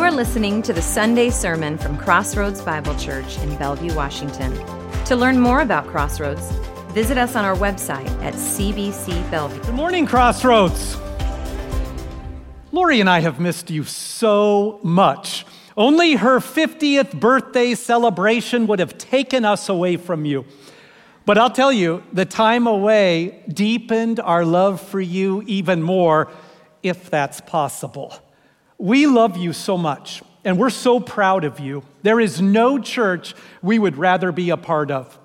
You are listening to the Sunday sermon from Crossroads Bible Church in Bellevue, Washington. To learn more about Crossroads, visit us on our website at CBC Bellevue. Good morning, Crossroads. Lori and I have missed you so much. Only her 50th birthday celebration would have taken us away from you. But I'll tell you, the time away deepened our love for you even more, if that's possible. We love you so much, and we're so proud of you. There is no church we would rather be a part of.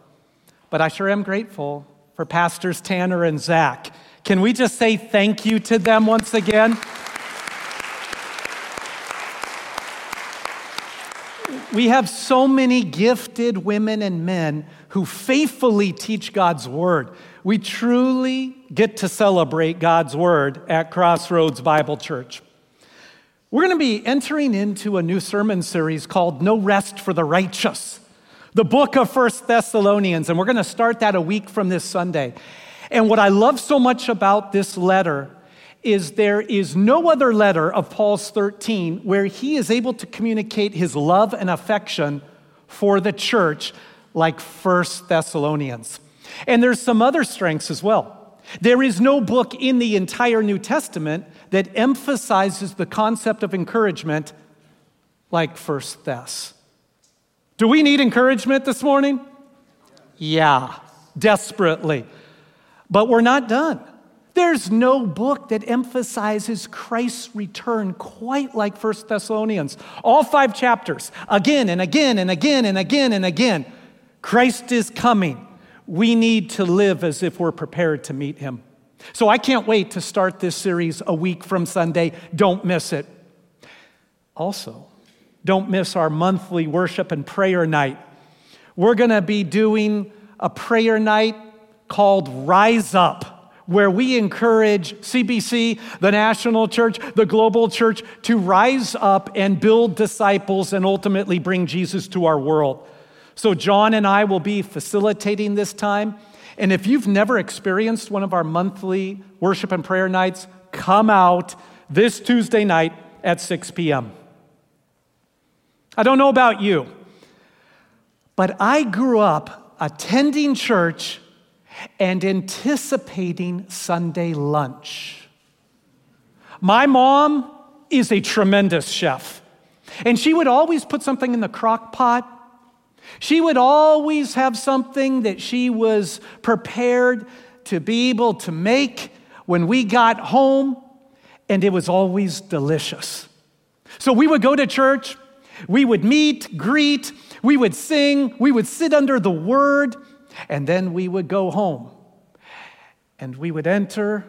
But I sure am grateful for Pastors Tanner and Zach. Can we just say thank you to them once again? We have so many gifted women and men who faithfully teach God's word. We truly get to celebrate God's word at Crossroads Bible Church. We're going to be entering into a new sermon series called No Rest for the Righteous, the book of First Thessalonians, and we're going to start that a week from this Sunday. And what I love so much about this letter is there is no other letter of Paul's 13 where he is able to communicate his love and affection for the church like First Thessalonians. And there's some other strengths as well. There is no book in the entire New Testament that emphasizes the concept of encouragement like First Thess. Do we need encouragement this morning? Yeah, desperately. But we're not done. There's no book that emphasizes Christ's return quite like First Thessalonians. All five chapters, again and again and again and again and again. Christ is coming. We need to live as if we're prepared to meet him. So I can't wait to start this series a week from Sunday. Don't miss it. Also, don't miss our monthly worship and prayer night. We're going to be doing a prayer night called Rise Up, where we encourage CBC, the national church, the global church to rise up and build disciples and ultimately bring Jesus to our world. So, John and I will be facilitating this time. And if you've never experienced one of our monthly worship and prayer nights, come out this Tuesday night at 6 p.m. I don't know about you, but I grew up attending church and anticipating Sunday lunch. My mom is a tremendous chef, and she would always put something in the crock pot she would always have something that she was prepared to be able to make when we got home, and it was always delicious. So we would go to church, we would meet, greet, we would sing, we would sit under the word, and then we would go home. And we would enter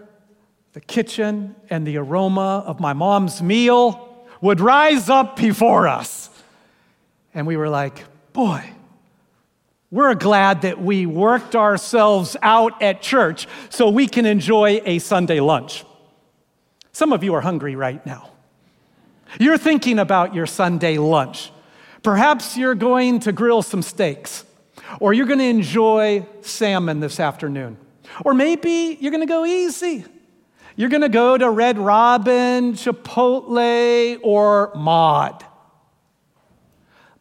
the kitchen, and the aroma of my mom's meal would rise up before us. And we were like, boy, we're glad that we worked ourselves out at church so we can enjoy a Sunday lunch. Some of you are hungry right now. You're thinking about your Sunday lunch. Perhaps you're going to grill some steaks, or you're going to enjoy salmon this afternoon, or maybe you're going to go easy. You're going to go to Red Robin, Chipotle, or Mod.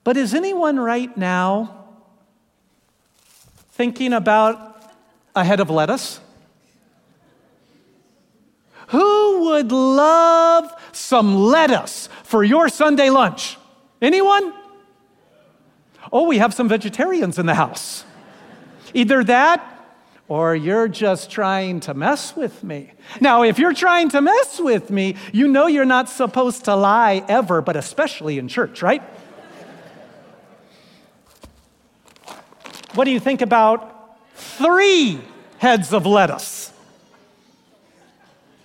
But is anyone right now thinking about a head of lettuce? Who would love some lettuce for your Sunday lunch? Anyone? Oh, we have some vegetarians in the house. Either that or you're just trying to mess with me. Now, if you're trying to mess with me, you know you're not supposed to lie ever, but especially in church, right? What do you think about three heads of lettuce?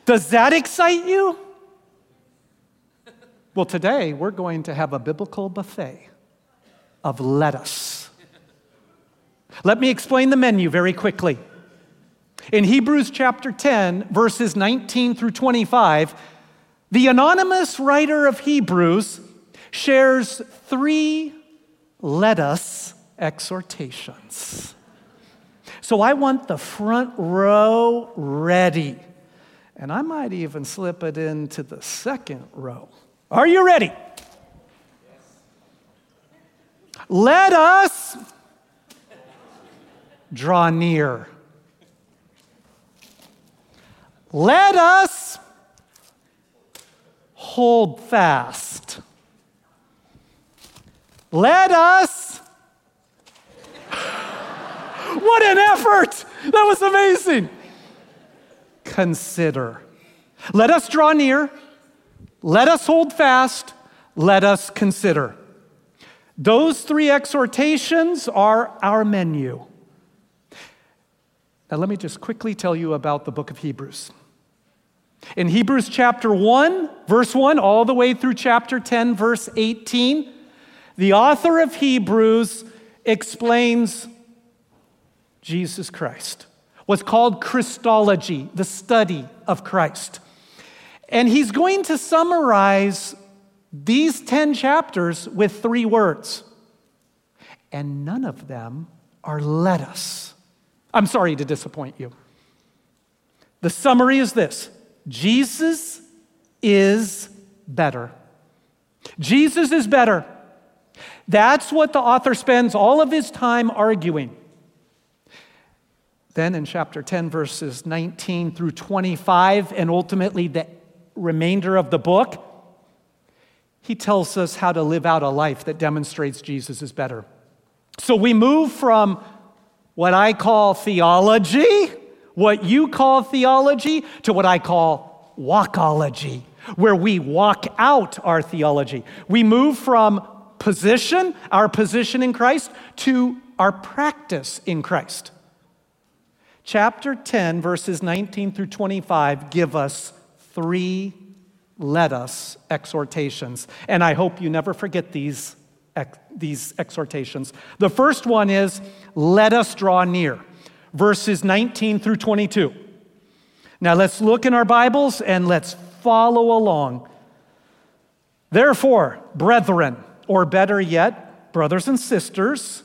Does that excite you? Well, today we're going to have a biblical buffet of lettuce. Let me explain the menu very quickly. In Hebrews chapter 10, verses 19 through 25, the anonymous writer of Hebrews shares three lettuce exhortations. So I want the front row ready. And I might even slip it into the second row. Are you ready? Let us draw near. Let us hold fast. Let us. What an effort! That was amazing. Consider. Let us draw near. Let us hold fast. Let us consider. Those three exhortations are our menu. Now, let me just quickly tell you about the book of Hebrews. In Hebrews chapter 1, verse 1, all the way through chapter 10, verse 18, the author of Hebrews explains Jesus Christ, what's called Christology, the study of Christ. And he's going to summarize these 10 chapters with three words. And none of them are let us. I'm sorry to disappoint you. The summary is this Jesus is better. Jesus is better. That's what the author spends all of his time arguing. Then in chapter 10, verses 19 through 25, and ultimately the remainder of the book, he tells us how to live out a life that demonstrates Jesus is better. So we move from what I call theology, what you call theology, to what I call walkology, where we walk out our theology. We move from position, our position in Christ, to our practice in Christ. Chapter 10, verses 19 through 25 give us three let us exhortations. And I hope you never forget these, these exhortations. The first one is let us draw near, verses 19 through 22. Now let's look in our Bibles and let's follow along. Therefore, brethren, or better yet, brothers and sisters,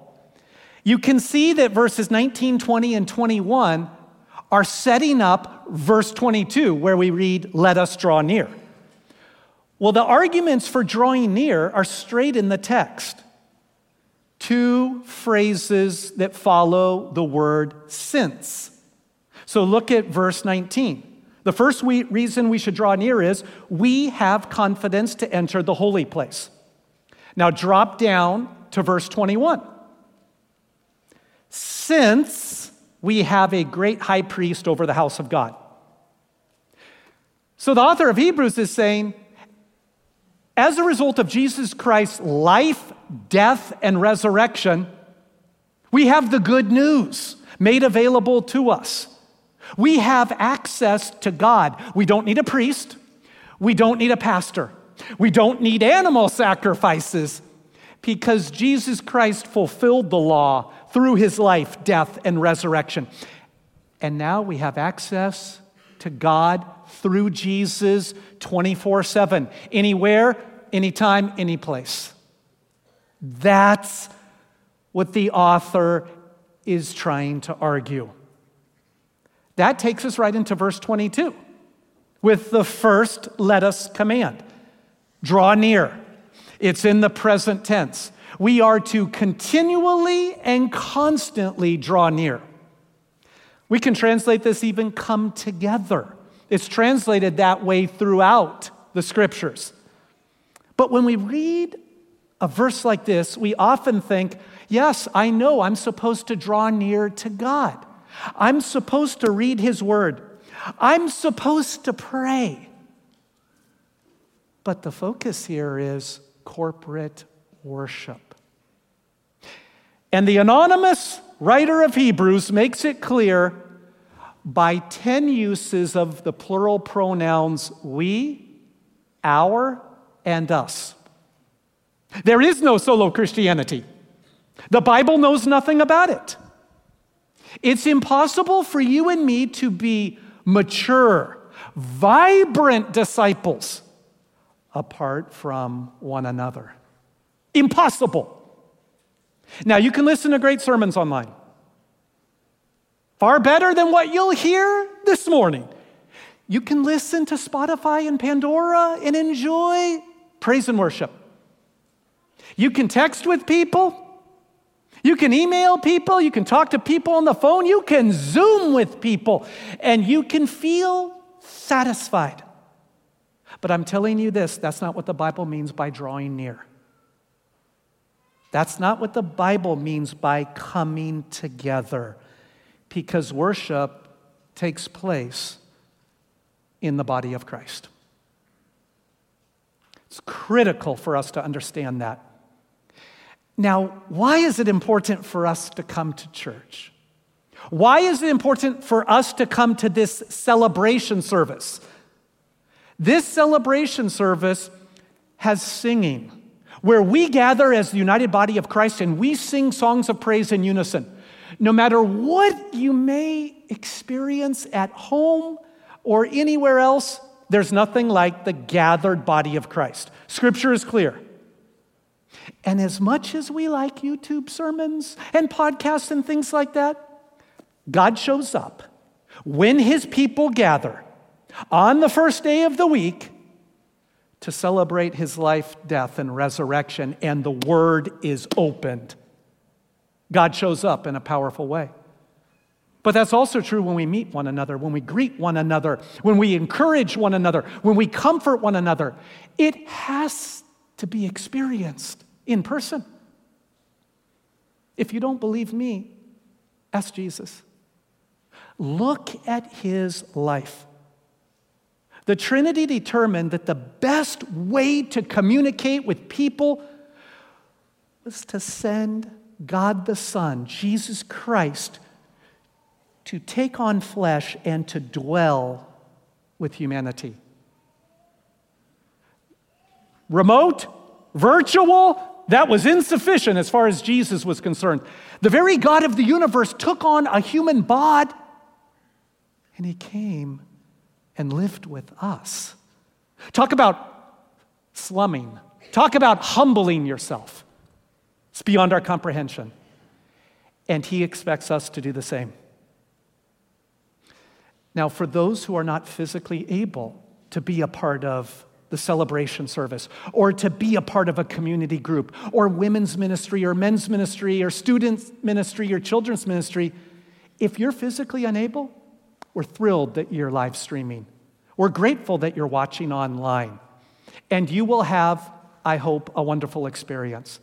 you can see that verses 19, 20, and 21 are setting up verse 22, where we read, Let us draw near. Well, the arguments for drawing near are straight in the text. Two phrases that follow the word since. So look at verse 19. The first we, reason we should draw near is we have confidence to enter the holy place. Now drop down to verse 21 since we have a great high priest over the house of God. So the author of Hebrews is saying, as a result of Jesus Christ's life, death, and resurrection, we have the good news made available to us. We have access to God. We don't need a priest. We don't need a pastor. We don't need animal sacrifices because Jesus Christ fulfilled the law through his life, death, and resurrection. And now we have access to God through Jesus 24 7, anywhere, anytime, any place. That's what the author is trying to argue. That takes us right into verse 22 with the first let us command draw near. It's in the present tense we are to continually and constantly draw near. We can translate this even come together. It's translated that way throughout the scriptures. But when we read a verse like this, we often think, yes, I know I'm supposed to draw near to God. I'm supposed to read His Word. I'm supposed to pray. But the focus here is corporate worship. And the anonymous writer of Hebrews makes it clear by 10 uses of the plural pronouns we, our, and us. There is no solo Christianity. The Bible knows nothing about it. It's impossible for you and me to be mature, vibrant disciples apart from one another. Impossible. Now, you can listen to great sermons online. Far better than what you'll hear this morning. You can listen to Spotify and Pandora and enjoy praise and worship. You can text with people. You can email people. You can talk to people on the phone. You can Zoom with people. And you can feel satisfied. But I'm telling you this that's not what the Bible means by drawing near. That's not what the Bible means by coming together, because worship takes place in the body of Christ. It's critical for us to understand that. Now, why is it important for us to come to church? Why is it important for us to come to this celebration service? This celebration service has singing where we gather as the united body of Christ and we sing songs of praise in unison. No matter what you may experience at home or anywhere else, there's nothing like the gathered body of Christ. Scripture is clear. And as much as we like YouTube sermons and podcasts and things like that, God shows up when his people gather on the first day of the week to celebrate his life, death, and resurrection, and the word is opened. God shows up in a powerful way. But that's also true when we meet one another, when we greet one another, when we encourage one another, when we comfort one another. It has to be experienced in person. If you don't believe me, ask Jesus. Look at his life. The Trinity determined that the best way to communicate with people was to send God the Son, Jesus Christ, to take on flesh and to dwell with humanity. Remote, virtual, that was insufficient as far as Jesus was concerned. The very God of the universe took on a human bod and he came and lived with us. Talk about slumming. Talk about humbling yourself. It's beyond our comprehension. And he expects us to do the same. Now, for those who are not physically able to be a part of the celebration service or to be a part of a community group or women's ministry or men's ministry or students' ministry or children's ministry, if you're physically unable, we're thrilled that you're live streaming. We're grateful that you're watching online. And you will have, I hope, a wonderful experience.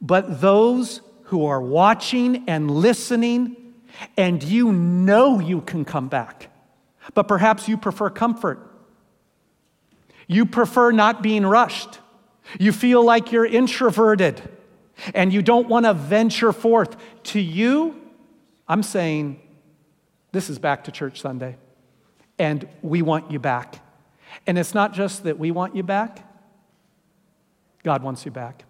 But those who are watching and listening, and you know you can come back, but perhaps you prefer comfort. You prefer not being rushed. You feel like you're introverted and you don't want to venture forth. To you, I'm saying, this is back to church Sunday, and we want you back. And it's not just that we want you back, God wants you back.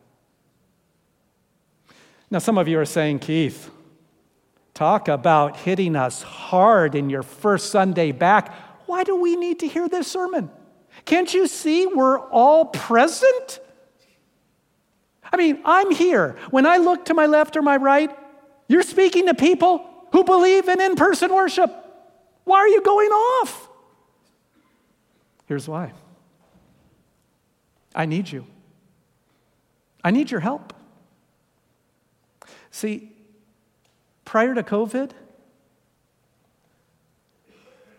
Now, some of you are saying, Keith, talk about hitting us hard in your first Sunday back. Why do we need to hear this sermon? Can't you see we're all present? I mean, I'm here. When I look to my left or my right, you're speaking to people who believe in in person worship. Why are you going off? Here's why I need you, I need your help. See, prior to COVID,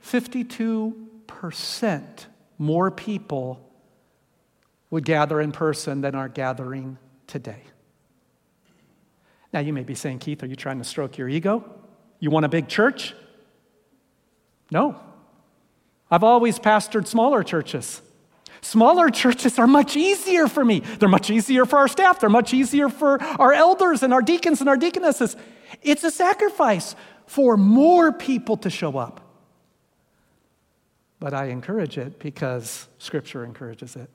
52% more people would gather in person than are gathering today. Now, you may be saying, Keith, are you trying to stroke your ego? You want a big church? No. I've always pastored smaller churches. Smaller churches are much easier for me. They're much easier for our staff. They're much easier for our elders and our deacons and our deaconesses. It's a sacrifice for more people to show up. But I encourage it because Scripture encourages it.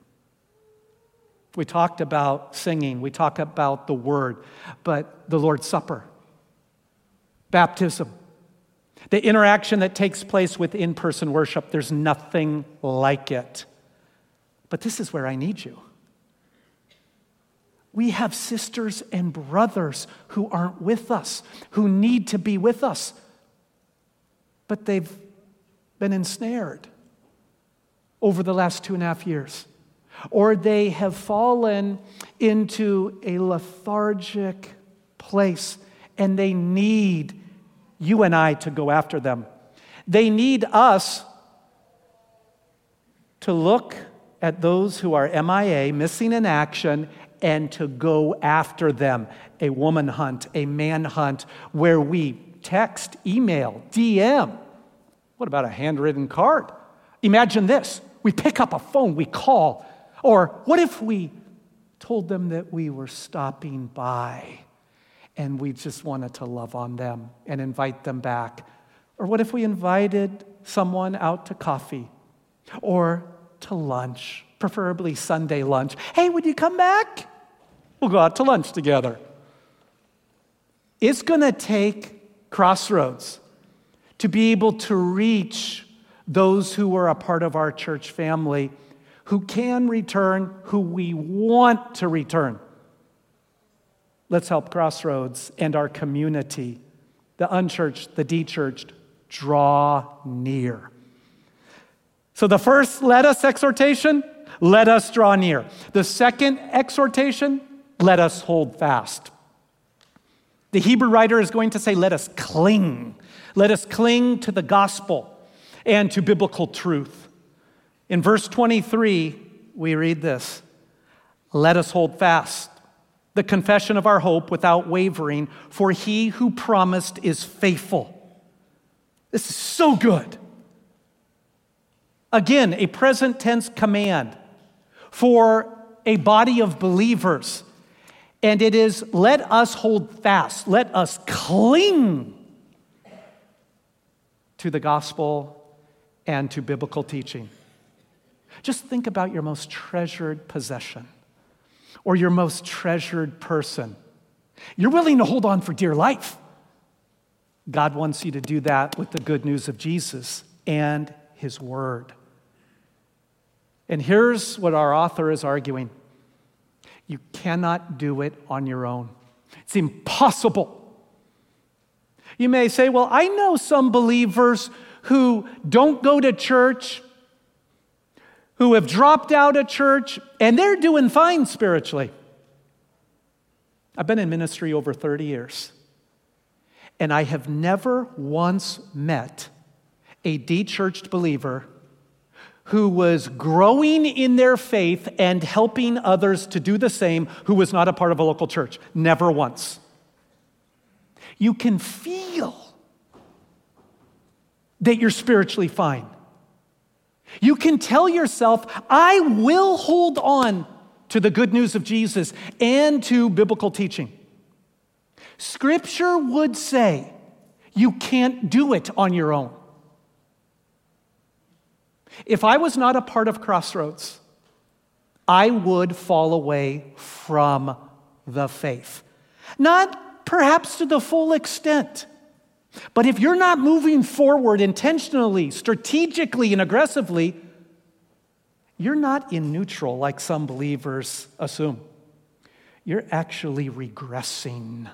We talked about singing, we talked about the word, but the Lord's Supper, baptism, the interaction that takes place with in person worship, there's nothing like it. But this is where I need you. We have sisters and brothers who aren't with us, who need to be with us, but they've been ensnared over the last two and a half years. Or they have fallen into a lethargic place and they need you and I to go after them. They need us to look at those who are MIA, missing in action, and to go after them. A woman hunt, a man hunt, where we text, email, DM. What about a handwritten card? Imagine this we pick up a phone, we call. Or what if we told them that we were stopping by and we just wanted to love on them and invite them back? Or what if we invited someone out to coffee or to lunch, preferably Sunday lunch? Hey, would you come back? We'll go out to lunch together. It's going to take crossroads to be able to reach those who are a part of our church family, who can return, who we want to return. Let's help Crossroads and our community, the unchurched, the dechurched, draw near. So, the first let us exhortation, let us draw near. The second exhortation, let us hold fast. The Hebrew writer is going to say, let us cling. Let us cling to the gospel and to biblical truth. In verse 23, we read this Let us hold fast the confession of our hope without wavering, for he who promised is faithful. This is so good. Again, a present tense command for a body of believers. And it is let us hold fast, let us cling to the gospel and to biblical teaching. Just think about your most treasured possession or your most treasured person. You're willing to hold on for dear life. God wants you to do that with the good news of Jesus and His Word. And here's what our author is arguing you cannot do it on your own, it's impossible. You may say, Well, I know some believers who don't go to church, who have dropped out of church, and they're doing fine spiritually. I've been in ministry over 30 years, and I have never once met a de-churched believer who was growing in their faith and helping others to do the same who was not a part of a local church. Never once. You can feel that you're spiritually fine. You can tell yourself, I will hold on to the good news of Jesus and to biblical teaching. Scripture would say you can't do it on your own. If I was not a part of Crossroads, I would fall away from the faith. Not perhaps to the full extent. But if you're not moving forward intentionally, strategically, and aggressively, you're not in neutral like some believers assume. You're actually regressing.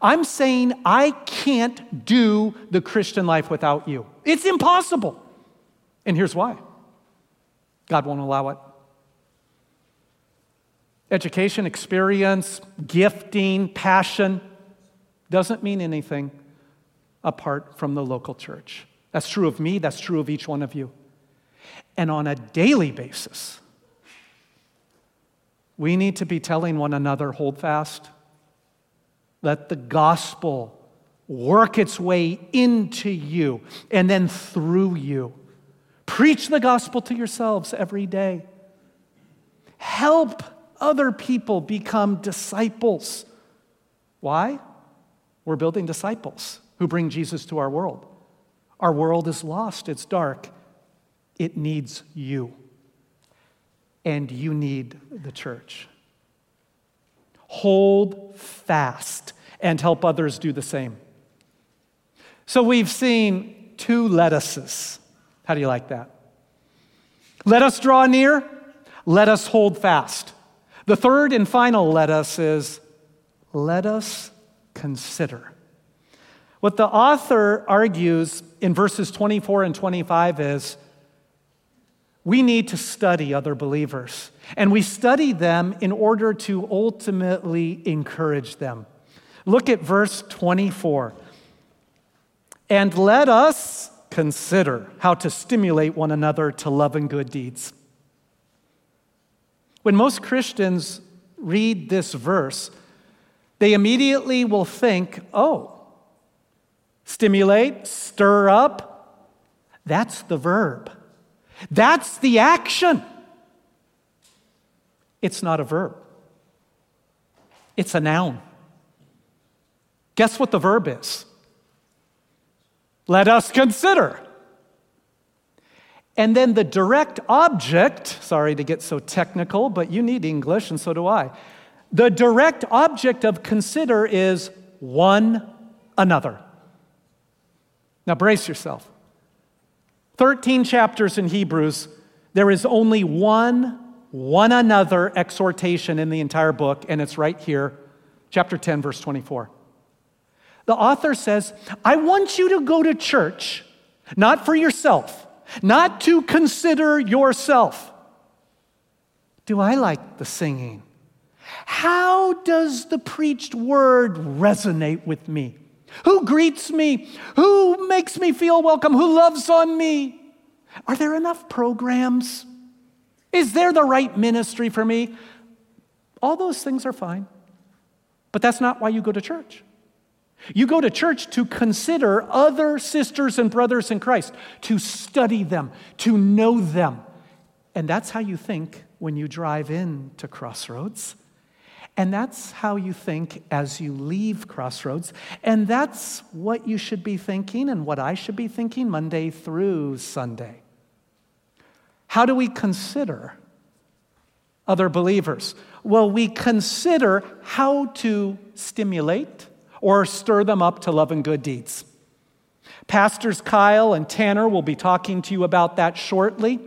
I'm saying I can't do the Christian life without you. It's impossible. And here's why God won't allow it. Education, experience, gifting, passion, doesn't mean anything apart from the local church. That's true of me, that's true of each one of you. And on a daily basis, we need to be telling one another hold fast. Let the gospel work its way into you and then through you. Preach the gospel to yourselves every day. Help other people become disciples. Why? We're building disciples who bring Jesus to our world. Our world is lost, it's dark, it needs you. and you need the church. Hold fast and help others do the same. So we've seen two lettuces. How do you like that? Let us draw near, let us hold fast. The third and final let us is let us consider. What the author argues in verses 24 and 25 is we need to study other believers, and we study them in order to ultimately encourage them. Look at verse 24. And let us consider how to stimulate one another to love and good deeds. When most Christians read this verse, they immediately will think, oh, stimulate, stir up, that's the verb. That's the action. It's not a verb, it's a noun. Guess what the verb is? Let us consider. And then the direct object, sorry to get so technical, but you need English and so do I. The direct object of consider is one another. Now brace yourself. 13 chapters in Hebrews, there is only one one another exhortation in the entire book, and it's right here, chapter 10, verse 24. The author says, I want you to go to church, not for yourself, not to consider yourself. Do I like the singing? How does the preached word resonate with me? Who greets me? Who makes me feel welcome? Who loves on me? Are there enough programs? Is there the right ministry for me? All those things are fine. But that's not why you go to church. You go to church to consider other sisters and brothers in Christ, to study them, to know them. And that's how you think when you drive in to Crossroads. And that's how you think as you leave Crossroads. And that's what you should be thinking and what I should be thinking Monday through Sunday. How do we consider other believers? Well, we consider how to stimulate or stir them up to love and good deeds. Pastors Kyle and Tanner will be talking to you about that shortly.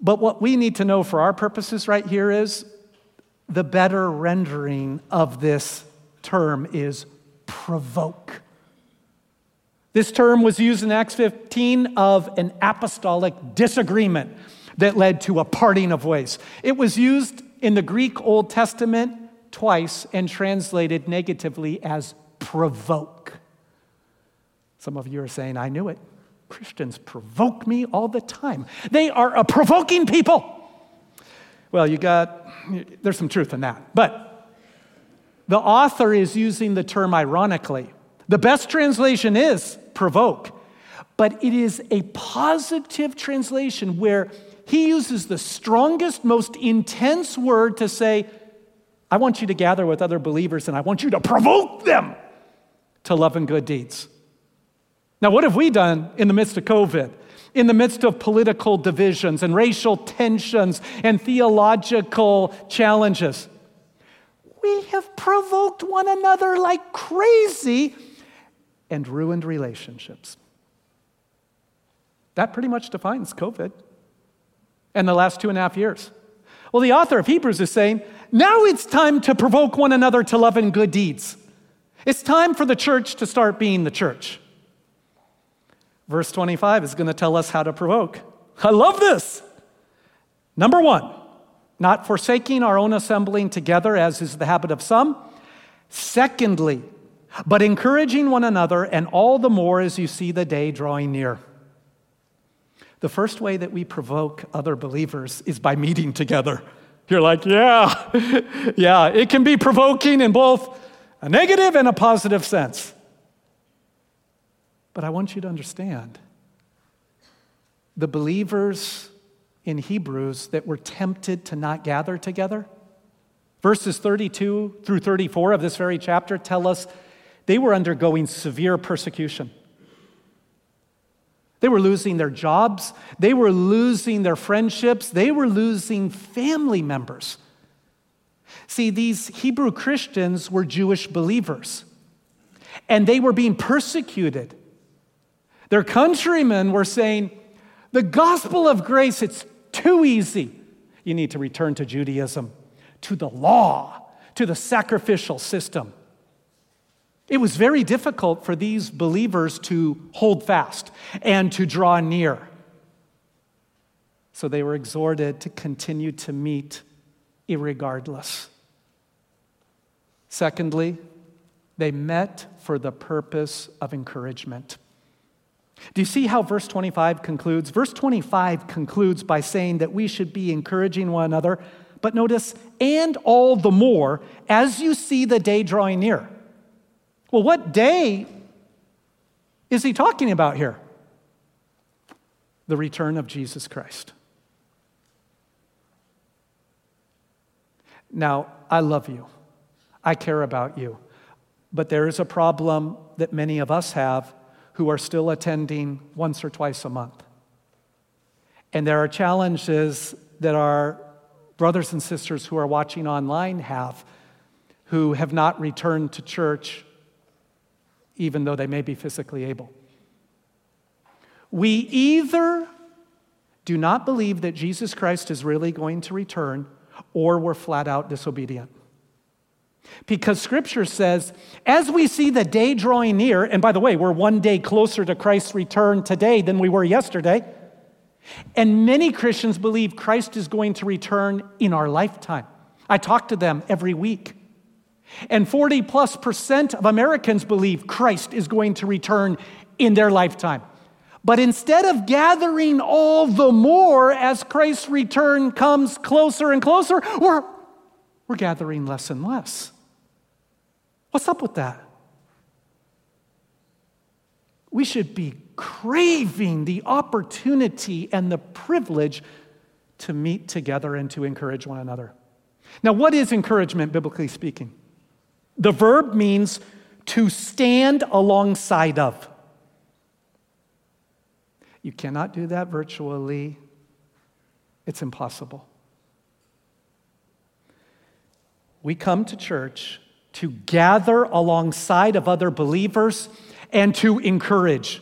But what we need to know for our purposes right here is the better rendering of this term is provoke. This term was used in Acts 15 of an apostolic disagreement that led to a parting of ways. It was used in the Greek Old Testament twice and translated negatively as provoke. Some of you are saying, I knew it. Christians provoke me all the time. They are a provoking people. Well, you got, there's some truth in that. But the author is using the term ironically. The best translation is provoke, but it is a positive translation where he uses the strongest, most intense word to say, I want you to gather with other believers and I want you to provoke them to love and good deeds. Now, what have we done in the midst of COVID? In the midst of political divisions and racial tensions and theological challenges? We have provoked one another like crazy and ruined relationships. That pretty much defines COVID and the last two and a half years. Well, the author of Hebrews is saying now it's time to provoke one another to love and good deeds. It's time for the church to start being the church. Verse 25 is going to tell us how to provoke. I love this. Number one, not forsaking our own assembling together, as is the habit of some. Secondly, but encouraging one another, and all the more as you see the day drawing near. The first way that we provoke other believers is by meeting together. You're like, yeah, yeah, it can be provoking in both a negative and a positive sense. But I want you to understand the believers in Hebrews that were tempted to not gather together, verses 32 through 34 of this very chapter tell us they were undergoing severe persecution. They were losing their jobs, they were losing their friendships, they were losing family members. See, these Hebrew Christians were Jewish believers, and they were being persecuted. Their countrymen were saying, The gospel of grace, it's too easy. You need to return to Judaism, to the law, to the sacrificial system. It was very difficult for these believers to hold fast and to draw near. So they were exhorted to continue to meet irregardless. Secondly, they met for the purpose of encouragement. Do you see how verse 25 concludes? Verse 25 concludes by saying that we should be encouraging one another, but notice, and all the more as you see the day drawing near. Well, what day is he talking about here? The return of Jesus Christ. Now, I love you. I care about you. But there is a problem that many of us have who are still attending once or twice a month. And there are challenges that our brothers and sisters who are watching online have who have not returned to church even though they may be physically able. We either do not believe that Jesus Christ is really going to return, or we're flat out disobedient. Because scripture says, as we see the day drawing near, and by the way, we're one day closer to Christ's return today than we were yesterday. And many Christians believe Christ is going to return in our lifetime. I talk to them every week. And 40 plus percent of Americans believe Christ is going to return in their lifetime. But instead of gathering all the more as Christ's return comes closer and closer, we're, we're gathering less and less. What's up with that? We should be craving the opportunity and the privilege to meet together and to encourage one another. Now, what is encouragement, biblically speaking? The verb means to stand alongside of. You cannot do that virtually, it's impossible. We come to church to gather alongside of other believers and to encourage.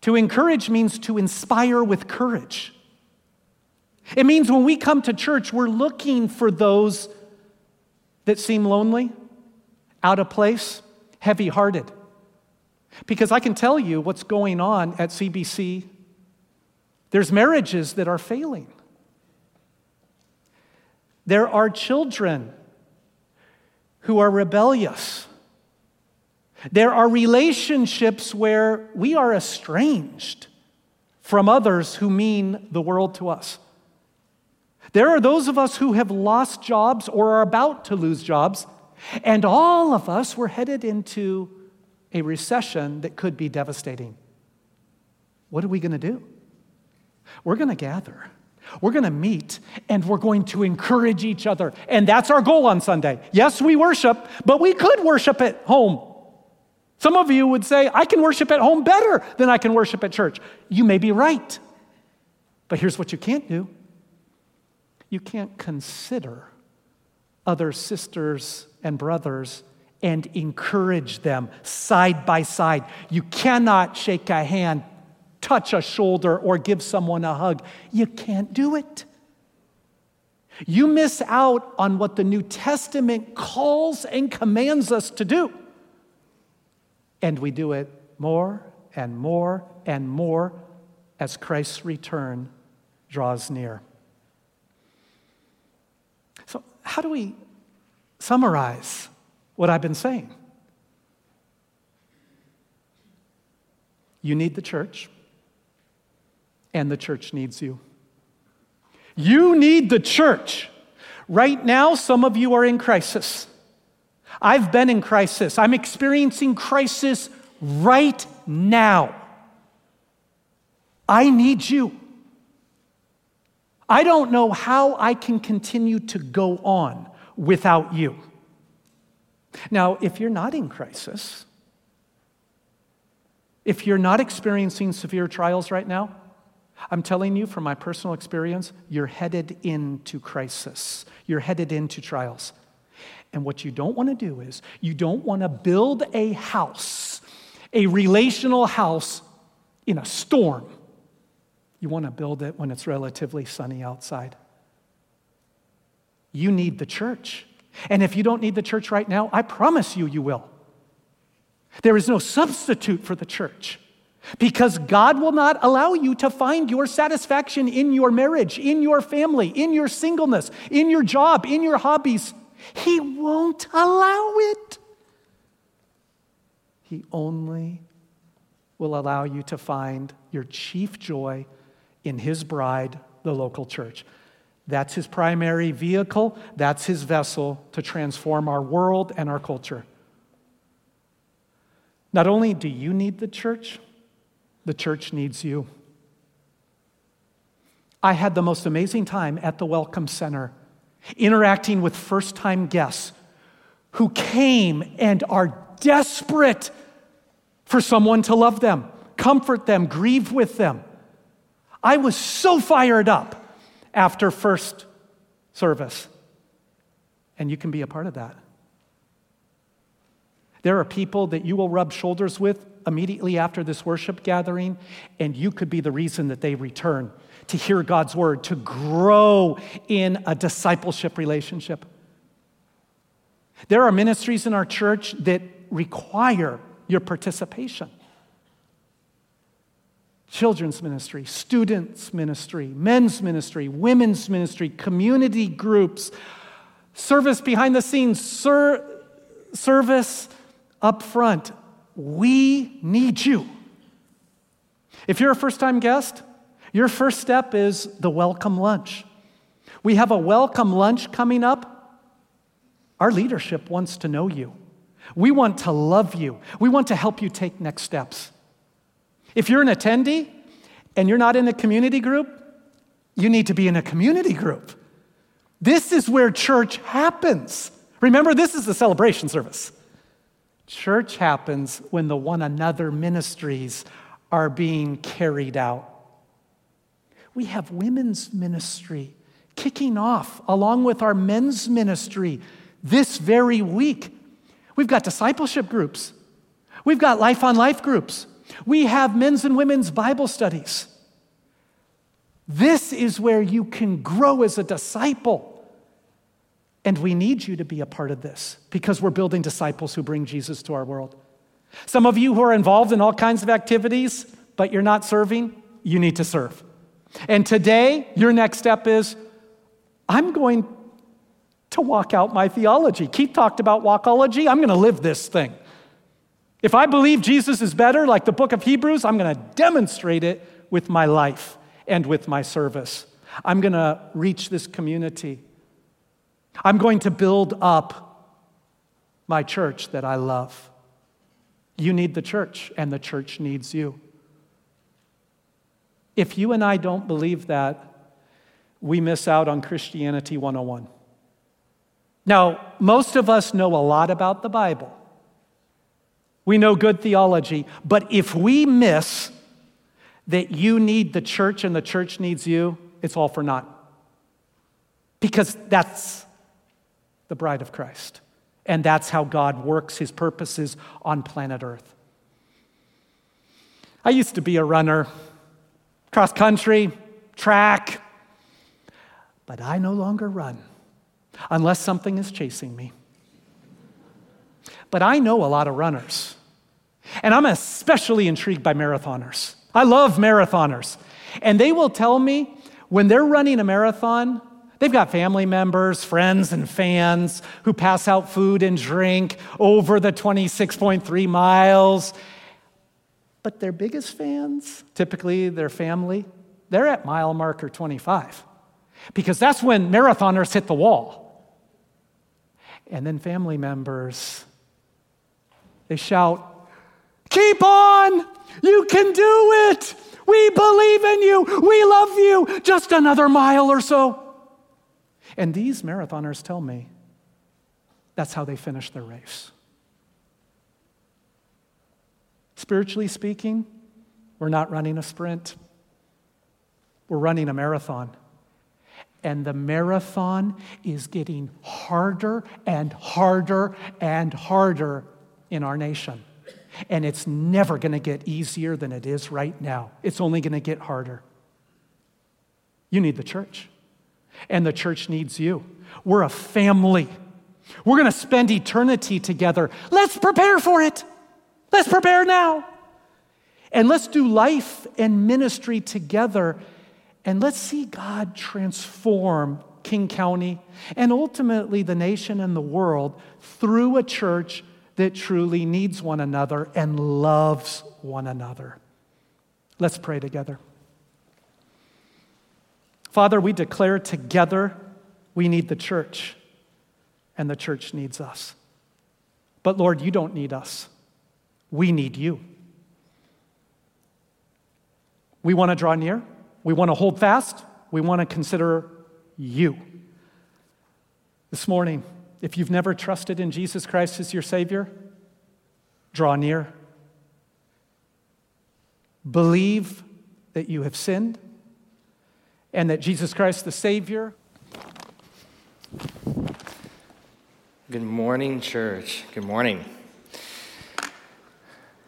To encourage means to inspire with courage. It means when we come to church, we're looking for those that seem lonely, out of place, heavy hearted. Because I can tell you what's going on at CBC. There's marriages that are failing. There are children who are rebellious. There are relationships where we are estranged from others who mean the world to us. There are those of us who have lost jobs or are about to lose jobs, and all of us were headed into a recession that could be devastating. What are we going to do? We're going to gather. We're going to meet and we're going to encourage each other. And that's our goal on Sunday. Yes, we worship, but we could worship at home. Some of you would say, I can worship at home better than I can worship at church. You may be right. But here's what you can't do you can't consider other sisters and brothers and encourage them side by side. You cannot shake a hand, touch a shoulder, or give someone a hug. You can't do it. You miss out on what the New Testament calls and commands us to do. And we do it more and more and more as Christ's return draws near. So, how do we summarize what I've been saying? You need the church, and the church needs you. You need the church. Right now, some of you are in crisis. I've been in crisis. I'm experiencing crisis right now. I need you. I don't know how I can continue to go on without you. Now, if you're not in crisis, If you're not experiencing severe trials right now, I'm telling you from my personal experience, you're headed into crisis. You're headed into trials. And what you don't want to do is, you don't want to build a house, a relational house, in a storm. You want to build it when it's relatively sunny outside. You need the church. And if you don't need the church right now, I promise you, you will. There is no substitute for the church. Because God will not allow you to find your satisfaction in your marriage, in your family, in your singleness, in your job, in your hobbies. He won't allow it. He only will allow you to find your chief joy in His bride, the local church. That's His primary vehicle, that's His vessel to transform our world and our culture. Not only do you need the church, the church needs you. I had the most amazing time at the Welcome Center interacting with first time guests who came and are desperate for someone to love them, comfort them, grieve with them. I was so fired up after first service. And you can be a part of that. There are people that you will rub shoulders with immediately after this worship gathering, and you could be the reason that they return to hear God's word, to grow in a discipleship relationship. There are ministries in our church that require your participation children's ministry, students' ministry, men's ministry, women's ministry, community groups, service behind the scenes, ser- service up front. We need you. If you're a first time guest, your first step is the welcome lunch. We have a welcome lunch coming up. Our leadership wants to know you. We want to love you. We want to help you take next steps. If you're an attendee and you're not in a community group, you need to be in a community group. This is where church happens. Remember, this is the celebration service. Church happens when the one another ministries are being carried out. We have women's ministry kicking off along with our men's ministry this very week. We've got discipleship groups, we've got life on life groups, we have men's and women's Bible studies. This is where you can grow as a disciple. And we need you to be a part of this because we're building disciples who bring Jesus to our world. Some of you who are involved in all kinds of activities, but you're not serving, you need to serve. And today, your next step is I'm going to walk out my theology. Keith talked about walkology. I'm going to live this thing. If I believe Jesus is better, like the book of Hebrews, I'm going to demonstrate it with my life and with my service. I'm going to reach this community. I'm going to build up my church that I love. You need the church, and the church needs you. If you and I don't believe that, we miss out on Christianity 101. Now, most of us know a lot about the Bible. We know good theology, but if we miss that you need the church and the church needs you, it's all for naught. Because that's the bride of Christ. And that's how God works his purposes on planet Earth. I used to be a runner, cross country, track, but I no longer run unless something is chasing me. But I know a lot of runners, and I'm especially intrigued by marathoners. I love marathoners. And they will tell me when they're running a marathon, they've got family members, friends, and fans who pass out food and drink over the 26.3 miles. But their biggest fans, typically their family, they're at mile marker 25 because that's when marathoners hit the wall. And then family members, they shout, Keep on! You can do it! We believe in you! We love you! Just another mile or so. And these marathoners tell me that's how they finish their race. Spiritually speaking, we're not running a sprint, we're running a marathon. And the marathon is getting harder and harder and harder in our nation. And it's never going to get easier than it is right now. It's only going to get harder. You need the church, and the church needs you. We're a family. We're going to spend eternity together. Let's prepare for it. Let's prepare now. And let's do life and ministry together. And let's see God transform King County and ultimately the nation and the world through a church that truly needs one another and loves one another. Let's pray together. Father, we declare together we need the church, and the church needs us. But Lord, you don't need us, we need you. We want to draw near, we want to hold fast, we want to consider you. This morning, if you've never trusted in Jesus Christ as your Savior, draw near. Believe that you have sinned and that Jesus Christ, the Savior, Good morning, church. Good morning.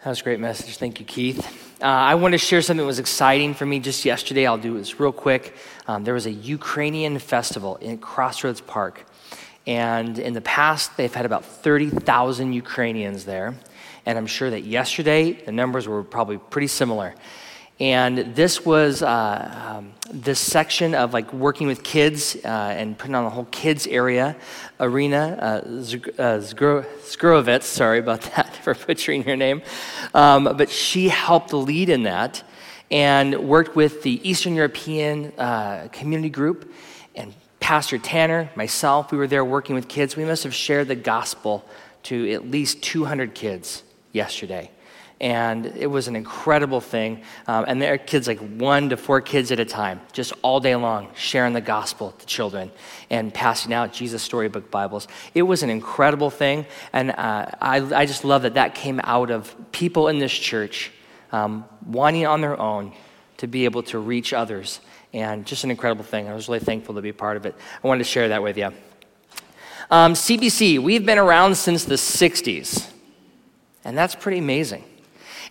That was a great message. Thank you, Keith. Uh, I want to share something that was exciting for me just yesterday. I'll do this real quick. Um, there was a Ukrainian festival in Crossroads Park. And in the past, they've had about 30,000 Ukrainians there. And I'm sure that yesterday, the numbers were probably pretty similar. And this was uh, um, this section of like working with kids uh, and putting on the whole kids area. Arena uh, Zgro- uh, sorry about that for butchering your name. Um, but she helped lead in that and worked with the Eastern European uh, community group and Pastor Tanner, myself, we were there working with kids. We must have shared the gospel to at least 200 kids yesterday. And it was an incredible thing. Um, and there are kids like one to four kids at a time, just all day long, sharing the gospel to children and passing out Jesus Storybook Bibles. It was an incredible thing. And uh, I, I just love that that came out of people in this church um, wanting on their own to be able to reach others and just an incredible thing. I was really thankful to be part of it. I wanted to share that with you. Um, CBC, we've been around since the 60s, and that's pretty amazing.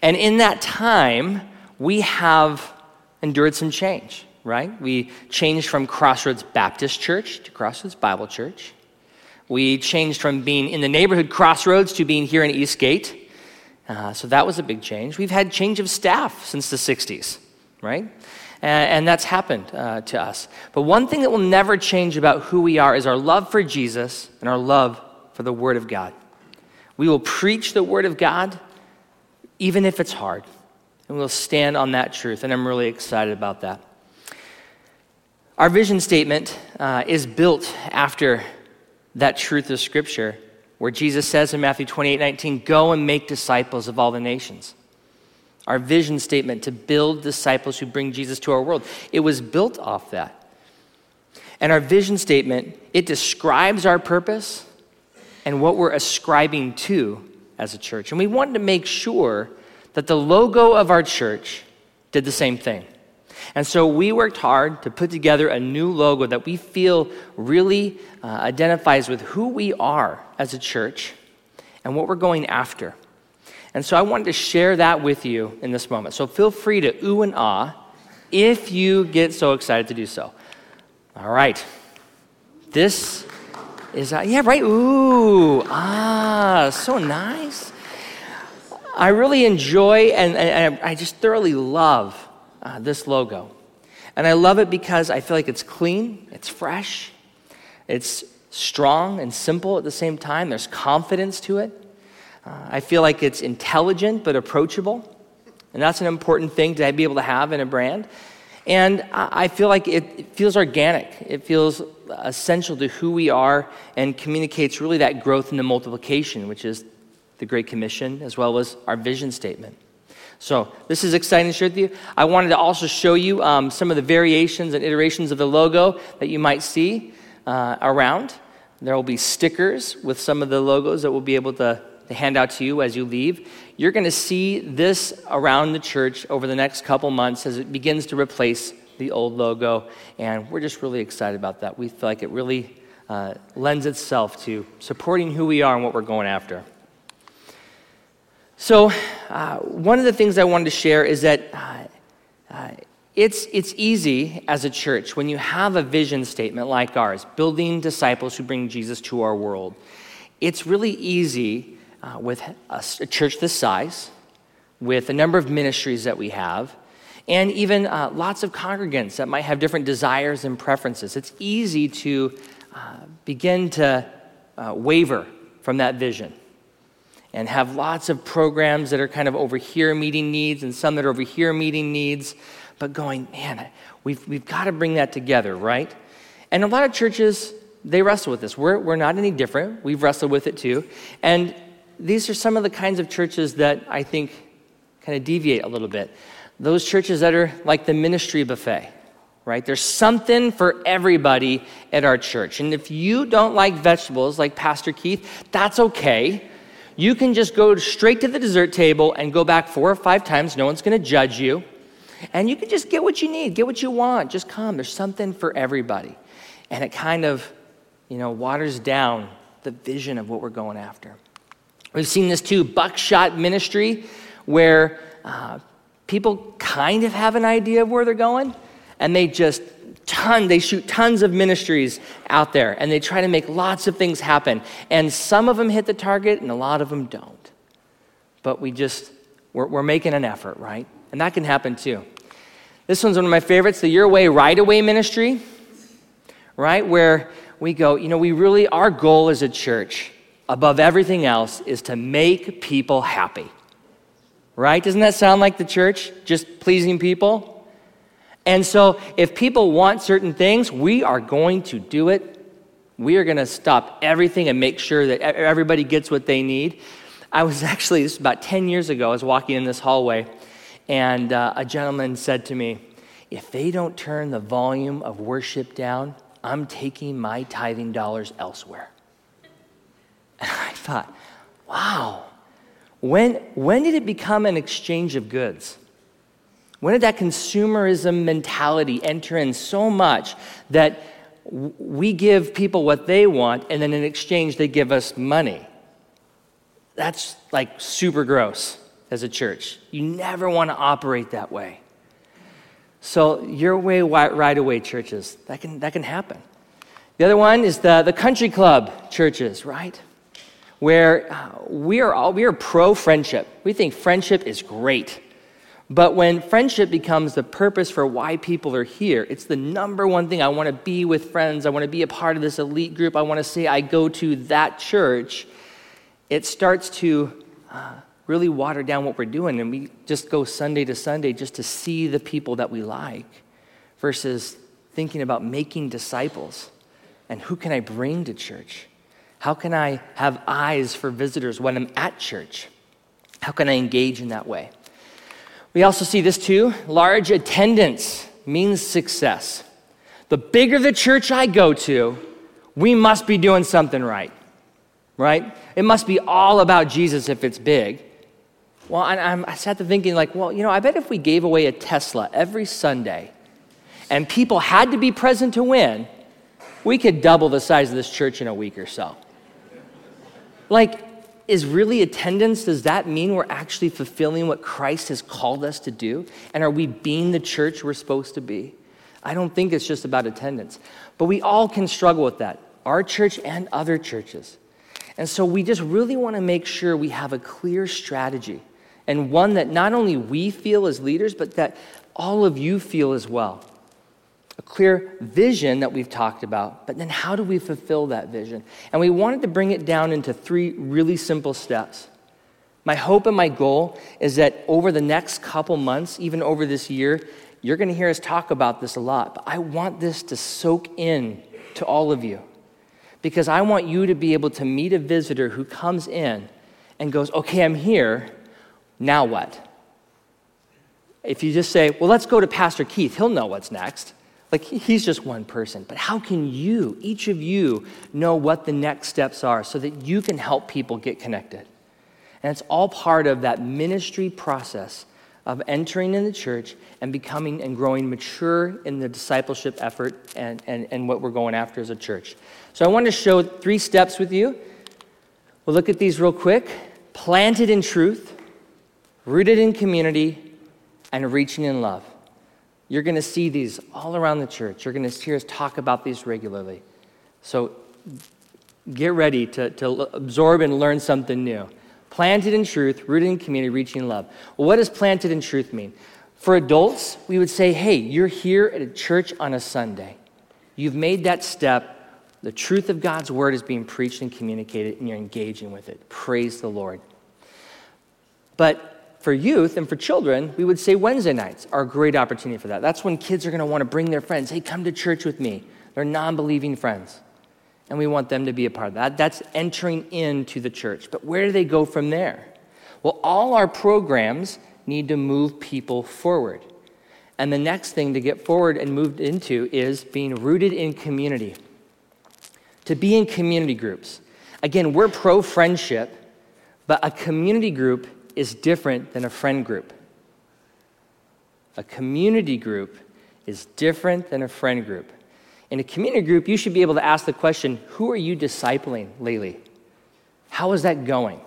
And in that time, we have endured some change, right? We changed from Crossroads Baptist Church to Crossroads Bible Church. We changed from being in the neighborhood Crossroads to being here in Eastgate. Uh, so that was a big change. We've had change of staff since the 60s, right? and, that's happened uh, to us. But one thing that will never change about who we are is our love for Jesus and our love for the Word of God. We will preach the Word of God even if it's hard, and we'll stand on that truth, and I'm really excited about that. Our vision statement uh, is built after that truth of Scripture, where Jesus says in Matthew 28 19, Go and make disciples of all the nations our vision statement to build disciples who bring Jesus to our world. It was built off that. And our vision statement, it describes our purpose and what we're ascribing to as a church. And we wanted to make sure that the logo of our church did the same thing. And so we worked hard to put together a new logo that we feel really uh, identifies with who we are as a church and what we're going after. And so I wanted to share that with you in this moment. So feel free to ooh and ah if you get so excited to do so. All right. This is, uh, yeah, right. Ooh, ah, so nice. I really enjoy and, and I just thoroughly love uh, this logo. And I love it because I feel like it's clean, it's fresh, it's strong and simple at the same time. There's confidence to it. Uh, I feel like it's intelligent but approachable. And that's an important thing to be able to have in a brand. And I feel like it, it feels organic. It feels essential to who we are and communicates really that growth in the multiplication, which is the Great Commission, as well as our vision statement. So, this is exciting to share with you. I wanted to also show you um, some of the variations and iterations of the logo that you might see uh, around. There will be stickers with some of the logos that we'll be able to hand out to you as you leave, you're going to see this around the church over the next couple months as it begins to replace the old logo. And we're just really excited about that. We feel like it really uh, lends itself to supporting who we are and what we're going after. So, uh, one of the things I wanted to share is that uh, uh, it's, it's easy as a church when you have a vision statement like ours, building disciples who bring Jesus to our world. It's really easy uh, with a, a, church this size, with a number of ministries that we have, and even uh, lots of congregants that might have different desires and preferences. It's easy to uh, begin to waver from that vision and have lots of programs that are kind of over here meeting needs and some that are over here meeting needs, but going, man, we've, we've got to bring that together, right? And a lot of churches, they wrestle with this. We're, we're not any different. We've wrestled with it too. And these are some of the kinds of churches that I think kind of deviate a little bit. Those churches that are like the ministry buffet, right? There's something for everybody at our church. And if you don't like vegetables like Pastor Keith, that's okay you can just go straight to the dessert table and go back four or five times. No one's going to judge you. And you can just get what you need, get what you want. Just come. There's something for everybody. And it kind of, you know, waters down the vision of what we're going after. We've seen this too buckshot ministry, where uh, people kind of have an idea of where they're going, and they just ton, they shoot tons of ministries out there and they try to make lots of things happen. And some of them hit the target and a lot of them don't. But we just, we're, we're making an effort, right? And that can happen too. This one's one of my favorites the Your Way Right Away ministry, right? Where we go, you know, we really, our goal as a church, above everything else, is to make people happy. Right? Doesn't that sound like the church? Just pleasing people? And so, if people want certain things, we are going to do it. We are going to stop everything and make sure that everybody gets what they need. I was actually, this was about 10 years ago, I was walking in this hallway, and uh, a gentleman said to me, If they don't turn the volume of worship down, I'm taking my tithing dollars elsewhere. And I thought, wow, when, when did it become an exchange of goods? When did that consumerism mentality enter in so much that we give people what they want and then in exchange they give us money? That's like super gross as a church. You never want to operate that way. So, your way right away churches, that can, that can happen. The other one is the, the country club churches, right? Where we are all we are pro friendship. We think friendship is great. But when friendship becomes the purpose for why people are here, it's the number one thing. I want to be with friends. I want to be a part of this elite group. I want to say I go to that church. It starts to uh, really water down what we're doing. And we just go Sunday to Sunday just to see the people that we like versus thinking about making disciples and who can I bring to church? How can I have eyes for visitors when I'm at church? How can I engage in that way? We also see this too large attendance means success. The bigger the church I go to, we must be doing something right, right? It must be all about Jesus if it's big. Well, I, sat there thinking, like, well, you know, I bet if we gave away a Tesla every Sunday and people had to be present to win, we could double the size of this church in a week or so. Like, is really attendance, does that mean we're actually fulfilling what Christ has called us to do? And are we being the church we're supposed to be? I don't think it's just about attendance. But we all can struggle with that, our church and other churches. And so we just really want to make sure we have a clear strategy and one that not only we feel as leaders, but that all of you feel as well a clear vision that we've talked about, but then how do we fulfill that vision? And we wanted to bring it down into three really simple steps. My hope and my goal is that over the next couple months, even over this year, you're going to hear us talk about this a lot, but I want this to soak in to all of you because I want you to be able to meet a visitor who comes in and goes, Okay, I'm here. Now what? If you just say, Well, let's go to Pastor Keith, he'll know what's next. Like, he's just one person. But how can you, each of you, know what the next steps are so that you can help people get connected? And it's all part of that ministry process of entering in the church and becoming and growing mature in the discipleship effort and, and, and what we're going after as a church. So I want to show three steps with you. We'll look at these real quick planted in truth, rooted in community, and reaching in love. You're going to see these all around the church. You're going to hear us talk about these regularly. So get ready to, to absorb and learn something new. Planted in truth, rooted in community, reaching in love. Well, what does planted in truth mean? For adults, we would say, hey, you're here at a church on a Sunday. You've made that step. The truth of God's word is being preached and communicated, and you're engaging with it. Praise the Lord. But for youth and for children, we would say Wednesday nights are a great opportunity for that. That's when kids are going to want to bring their friends. Hey, come to church with me. They're non believing friends. And we want them to be a part of that. That's entering into the church. But where do they go from there? Well, all our programs need to move people forward. And the next thing to get forward and moved into is being rooted in community. To be in community groups. Again, we're pro friendship, but a community group is different than a friend group. A community group is different than a friend group. In a community group, you should be able to ask the question who are you discipling lately? How is that going?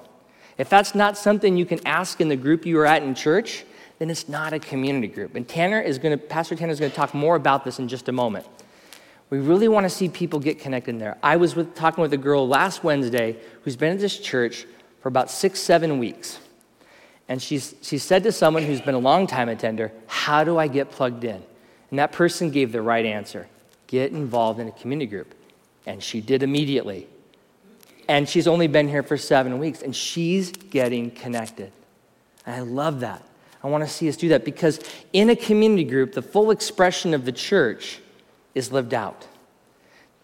If that's not something you can ask in the group you are at in church, then it's not a community group. And Tanner is going to, Pastor Tanner is going to talk more about this in just a moment. We really want to see people get connected in there. I was with, talking with a girl last Wednesday who's been at this church for about six, seven weeks. And she's, she said to someone who's been a long time attender, How do I get plugged in? And that person gave the right answer get involved in a community group. And she did immediately. And she's only been here for seven weeks, and she's getting connected. And I love that. I want to see us do that because in a community group, the full expression of the church is lived out.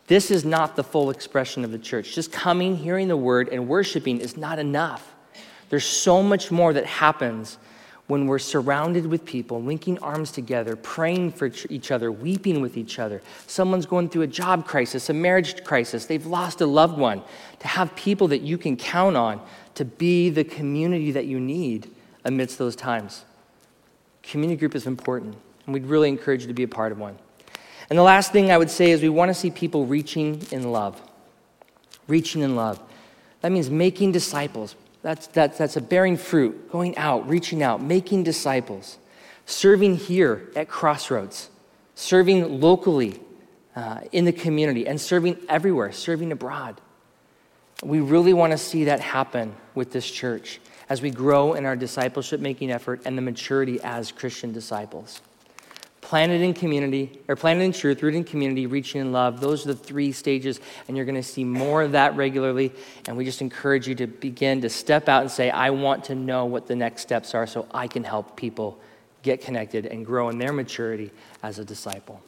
This is not the full expression of the church. Just coming, hearing the word, and worshiping is not enough. There's so much more that happens when we're surrounded with people, linking arms together, praying for each other, weeping with each other. Someone's going through a job crisis, a marriage crisis, they've lost a loved one. To have people that you can count on to be the community that you need amidst those times. Community group is important, and we'd really encourage you to be a part of one. And the last thing I would say is we want to see people reaching in love. Reaching in love. That means making disciples, that's, that's, that's a bearing fruit, going out, reaching out, making disciples, serving here at Crossroads, serving locally uh, in the community, and serving everywhere, serving abroad. We really want to see that happen with this church as we grow in our discipleship making effort and the maturity as Christian disciples planted in community, or planted in truth, rooted in community, reaching in love. Those are the three stages, and you're going to see more of that regularly. And we just encourage you to begin to step out and say, I want to know what the next steps are so I can help people get connected and grow in their maturity as a disciple.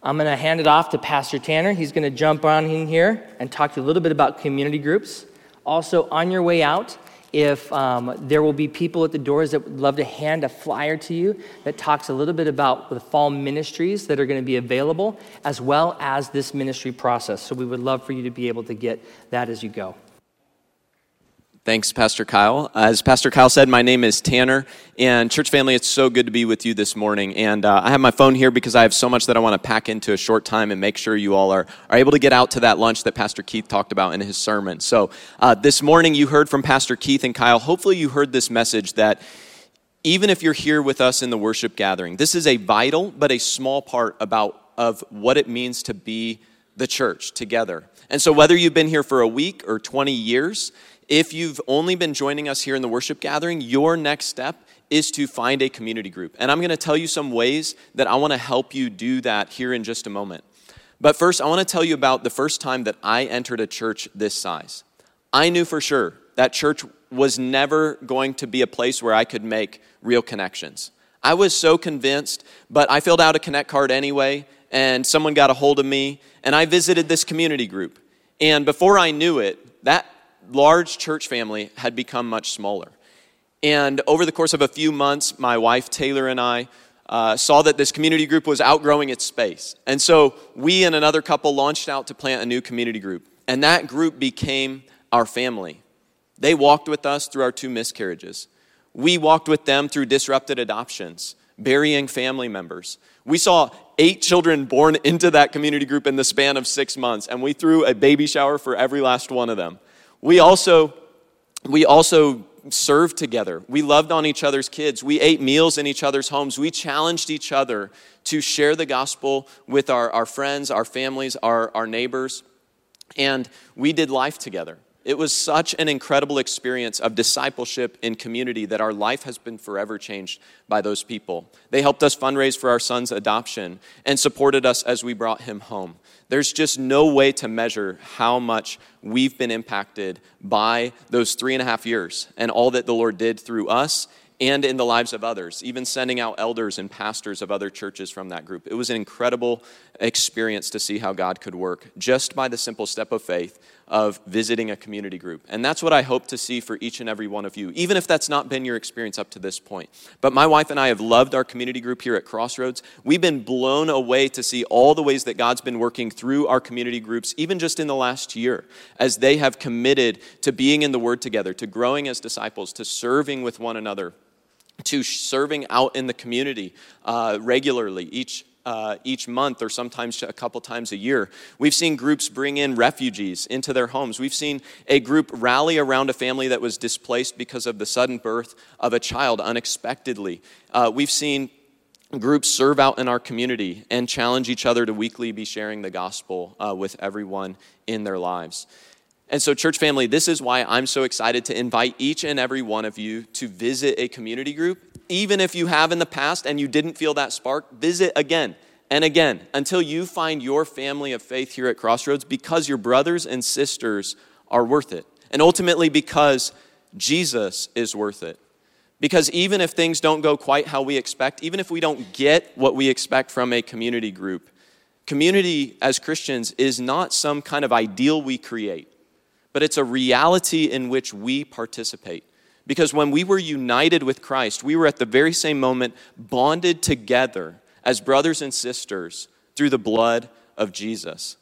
I'm going to hand it off to Pastor Tanner. He's going to jump on in here and talk to you a little bit about community groups. Also, on your way out, if um, there will be people at the doors that would love to hand a flyer to you that talks a little bit about the fall ministries that are going to be available, as well as this ministry process. So we would love for you to be able to get that as you go. Thanks, Pastor Kyle. As Pastor Kyle said, my name is Tanner, and church family, it's so good to be with you this morning. And uh, I have my phone here because I have so much that I want to pack into a short time and make sure you all are, are able to get out to that lunch that Pastor Keith talked about in his sermon. So uh, this morning, you heard from Pastor Keith and Kyle. Hopefully, you heard this message that even if you're here with us in the worship gathering, this is a vital but a small part about of what it means to be the church together. And so, whether you've been here for a week or 20 years, if you've only been joining us here in the worship gathering, your next step is to find a community group. And I'm going to tell you some ways that I want to help you do that here in just a moment. But first, I want to tell you about the first time that I entered a church this size. I knew for sure that church was never going to be a place where I could make real connections. I was so convinced, but I filled out a Connect card anyway, and someone got a hold of me, and I visited this community group. And before I knew it, that large church family had become much smaller. And over the course of a few months, my wife Taylor and I uh, saw that this community group was outgrowing its space. And so we and another couple launched out to plant a new community group. And that group became our family. They walked with us through our two miscarriages. We walked with them through disrupted adoptions, burying family members. We saw eight children born into that community group in the span of six months, and we threw a baby shower for every last one of them. We also, we also served together. We loved on each other's kids. We ate meals in each other's homes. We challenged each other to share the gospel with our, our friends, our families, our, our neighbors. And we did life together. It was such an incredible experience of discipleship in community that our life has been forever changed by those people. They helped us fundraise for our son's adoption and supported us as we brought him home. There's just no way to measure how much we've been impacted by those three and a half years and all that the Lord did through us and in the lives of others, even sending out elders and pastors of other churches from that group. It was an incredible experience to see how God could work just by the simple step of faith of visiting a community group. And that's what I hope to see for each and every one of you, even if that's not been your experience up to this point. But my wife and I have loved our community group here at Crossroads. We've been blown away to see all the ways that God's been working through our community groups, even just in the last year, as they have committed to being in the Word together, to growing as disciples, to serving with one another to serving out in the community uh, regularly each uh, each month or sometimes a couple times a year. We've seen groups bring in refugees into their homes. We've seen a group rally around a family that was displaced because of the sudden birth of a child unexpectedly. Uh, we've seen groups serve out in our community and challenge each other to weekly be sharing the gospel uh, with everyone in their lives. And so, church family, this is why I'm so excited to invite each and every one of you to visit a community group. Even if you have in the past and you didn't feel that spark, visit again and again until you find your family of faith here at Crossroads because your brothers and sisters are worth it. And ultimately, because Jesus is worth it. Because even if things don't go quite how we expect, even if we don't get what we expect from a community group, community as Christians is not some kind of ideal we create but it's a reality in which we participate. Because when we were united with Christ, we were at the very same moment bonded together as brothers and sisters through the blood of Jesus.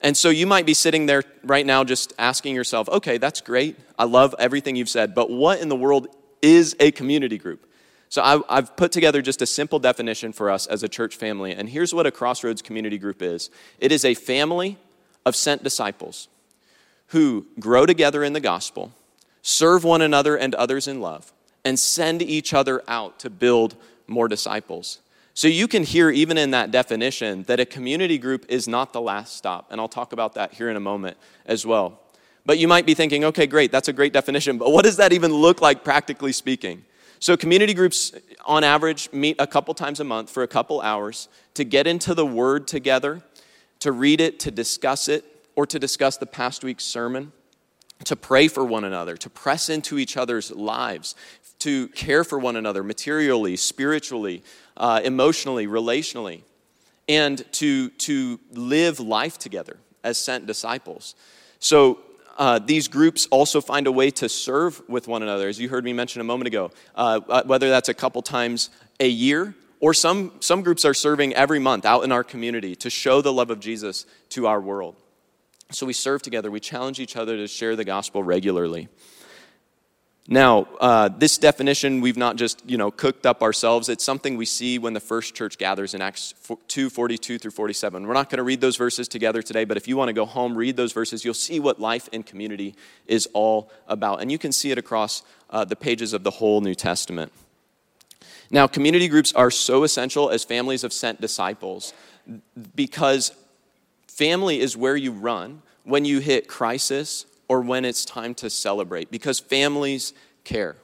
And so you might be sitting there right now just asking yourself, okay, that's great. I love everything you've said, but what in the world is a community group? So I, have put together just a simple definition for us as a church family. And here's what a Crossroads community group is it is a family of sent disciples who grow together in the gospel, serve one another and others in love, and send each other out to build more disciples. So you can hear, even in that definition, that a community group is not the last stop. And I'll talk about that here in a moment as well. But you might be thinking, okay, great, that's a great definition, but what does that even look like practically speaking? So, community groups, on average, meet a couple times a month for a couple hours to get into the Word together, to read it, to discuss it, or to discuss the past week's sermon, to pray for one another, to press into each other's lives, to care for one another materially, spiritually, uh, emotionally, relationally, and to, to live life together as sent disciples. So, uh, these groups also find a way to serve with one another, as you heard me mention a moment ago, uh, uh whether that's a couple times a year or some, some groups are serving every month out in our community to show the love of Jesus to our world. So we serve together, we challenge each other to share the gospel regularly. Now, uh, this definition we've not just you know cooked up ourselves. It's something we see when the first church gathers in Acts 2, 42 through 47. We're not going to read those verses together today, but if you want to go home, read those verses. You'll see what life in community is all about. And you can see it across uh, the pages of the whole New Testament. Now, community groups are so essential as families of sent disciples because Family is where you run when you hit crisis or when it's time to celebrate because families care.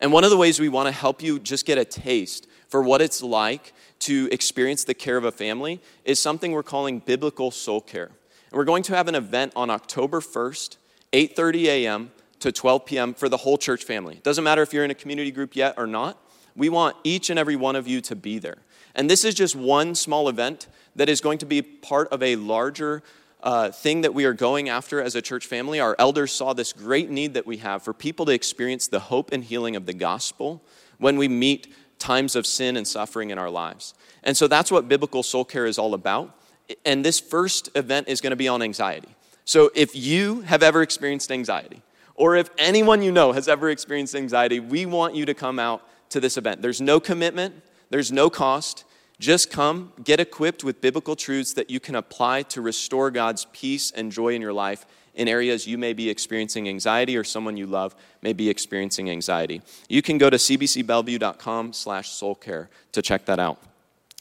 And one of the ways we want to help you just get a taste for what it's like to experience the care of a family is something we're calling biblical soul care. And we're going to have an event on October 1st, 8:30 a.m. to 12 p.m. for the whole church family. It doesn't matter if you're in a community group yet or not. We want each and every one of you to be there. And this is just one small event that is going to be part of a larger uh, thing that we are going after as a church family. Our elders saw this great need that we have for people to experience the hope and healing of the gospel when we meet times of sin and suffering in our lives. And so that's what biblical soul care is all about. And this first event is going to be on anxiety. So if you have ever experienced anxiety, or if anyone you know has ever experienced anxiety, we want you to come out to this event. There's no commitment, there's no cost. Just come, get equipped with biblical truths that you can apply to restore God's peace and joy in your life in areas you may be experiencing anxiety or someone you love may be experiencing anxiety. You can go to cbcbellevue.com slash soulcare to check that out.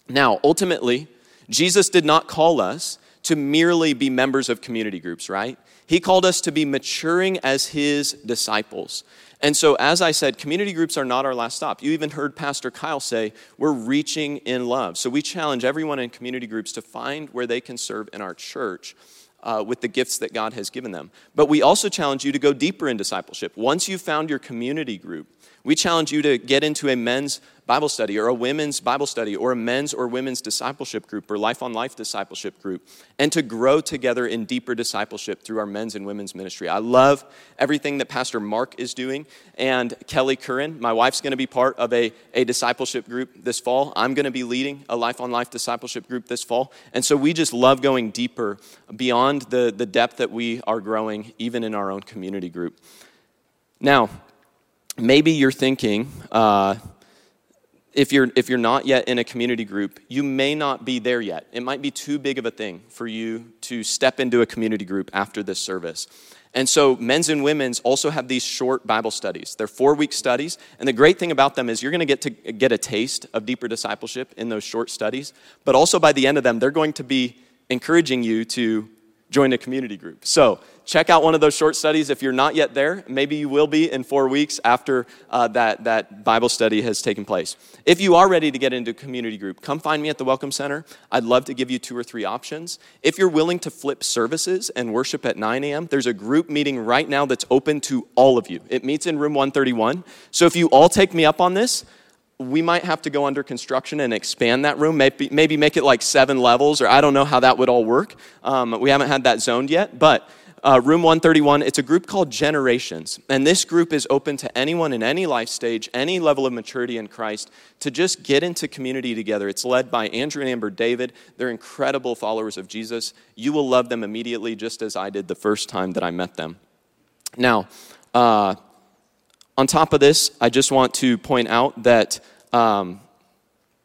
Now, ultimately, Jesus did not call us to merely be members of community groups, right? He called us to be maturing as his disciples. And so, as I said, community groups are not our last stop. You even heard Pastor Kyle say, we're reaching in love. So, we challenge everyone in community groups to find where they can serve in our church uh, with the gifts that God has given them. But we also challenge you to go deeper in discipleship. Once you've found your community group, we challenge you to get into a men's Bible study or a women's Bible study or a men's or women's discipleship group or life on life discipleship group and to grow together in deeper discipleship through our men's and women's ministry. I love everything that Pastor Mark is doing and Kelly Curran. My wife's going to be part of a, a discipleship group this fall. I'm going to be leading a life on life discipleship group this fall. And so we just love going deeper beyond the, the depth that we are growing, even in our own community group. Now, maybe you're thinking, uh, if you're, if you're not yet in a community group, you may not be there yet. It might be too big of a thing for you to step into a community group after this service. And so, men's and women's also have these short Bible studies. They're four week studies. And the great thing about them is you're going to get to get a taste of deeper discipleship in those short studies. But also, by the end of them, they're going to be encouraging you to join a community group. So check out one of those short studies if you're not yet there. Maybe you will be in four weeks after uh, that, that Bible study has taken place. If you are ready to get into a community group, come find me at the Welcome Center. I'd love to give you two or three options. If you're willing to flip services and worship at 9 a.m., there's a group meeting right now that's open to all of you. It meets in room 131. So if you all take me up on this, we might have to go under construction and expand that room, maybe, maybe make it like seven levels, or I don't know how that would all work. Um, we haven't had that zoned yet, but uh, room 131, it's a group called Generations. And this group is open to anyone in any life stage, any level of maturity in Christ, to just get into community together. It's led by Andrew and Amber David. They're incredible followers of Jesus. You will love them immediately, just as I did the first time that I met them. Now, uh, on top of this, I just want to point out that um,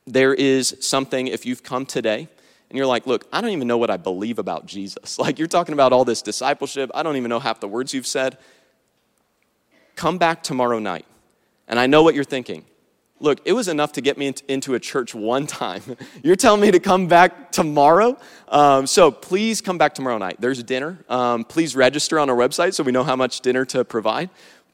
there is something, if you've come today and you're like, look, I don't even know what I believe about Jesus. Like, you're talking about all this discipleship, I don't even know half the words you've said. Come back tomorrow night. And I know what you're thinking. Look, it was enough to get me into a church one time. You're telling me to come back tomorrow? Um, so please come back tomorrow night. There's dinner. Um, please register on our website so we know how much dinner to provide.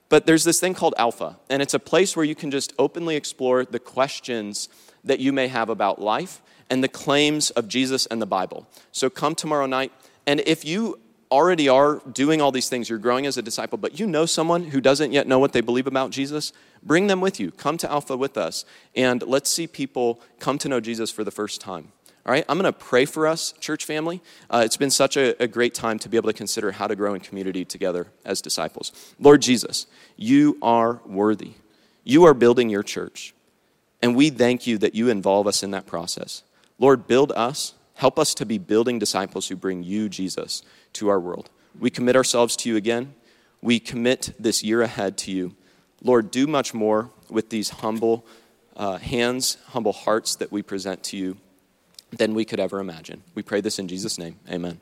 But there's this thing called Alpha, and it's a place where you can just openly explore the questions that you may have about life and the claims of Jesus and the Bible. So come tomorrow night, and if you already are doing all these things, you're growing as a disciple, but you know someone who doesn't yet know what they believe about Jesus, bring them with you. Come to Alpha with us, and let's see people come to know Jesus for the first time. All right, I'm going to pray for us, church family. Uh, it's been such a, a great time to be able to consider how to grow in community together as disciples. Lord Jesus, you are worthy. You are building your church, and we thank you that you involve us in that process. Lord, build us. Help us to be building disciples who bring you, Jesus, to our world. We commit ourselves to you again. We commit this year ahead to you. Lord, do much more with these humble uh, hands, humble hearts that we present to you than we could ever imagine. We pray this in Jesus' name. Amen.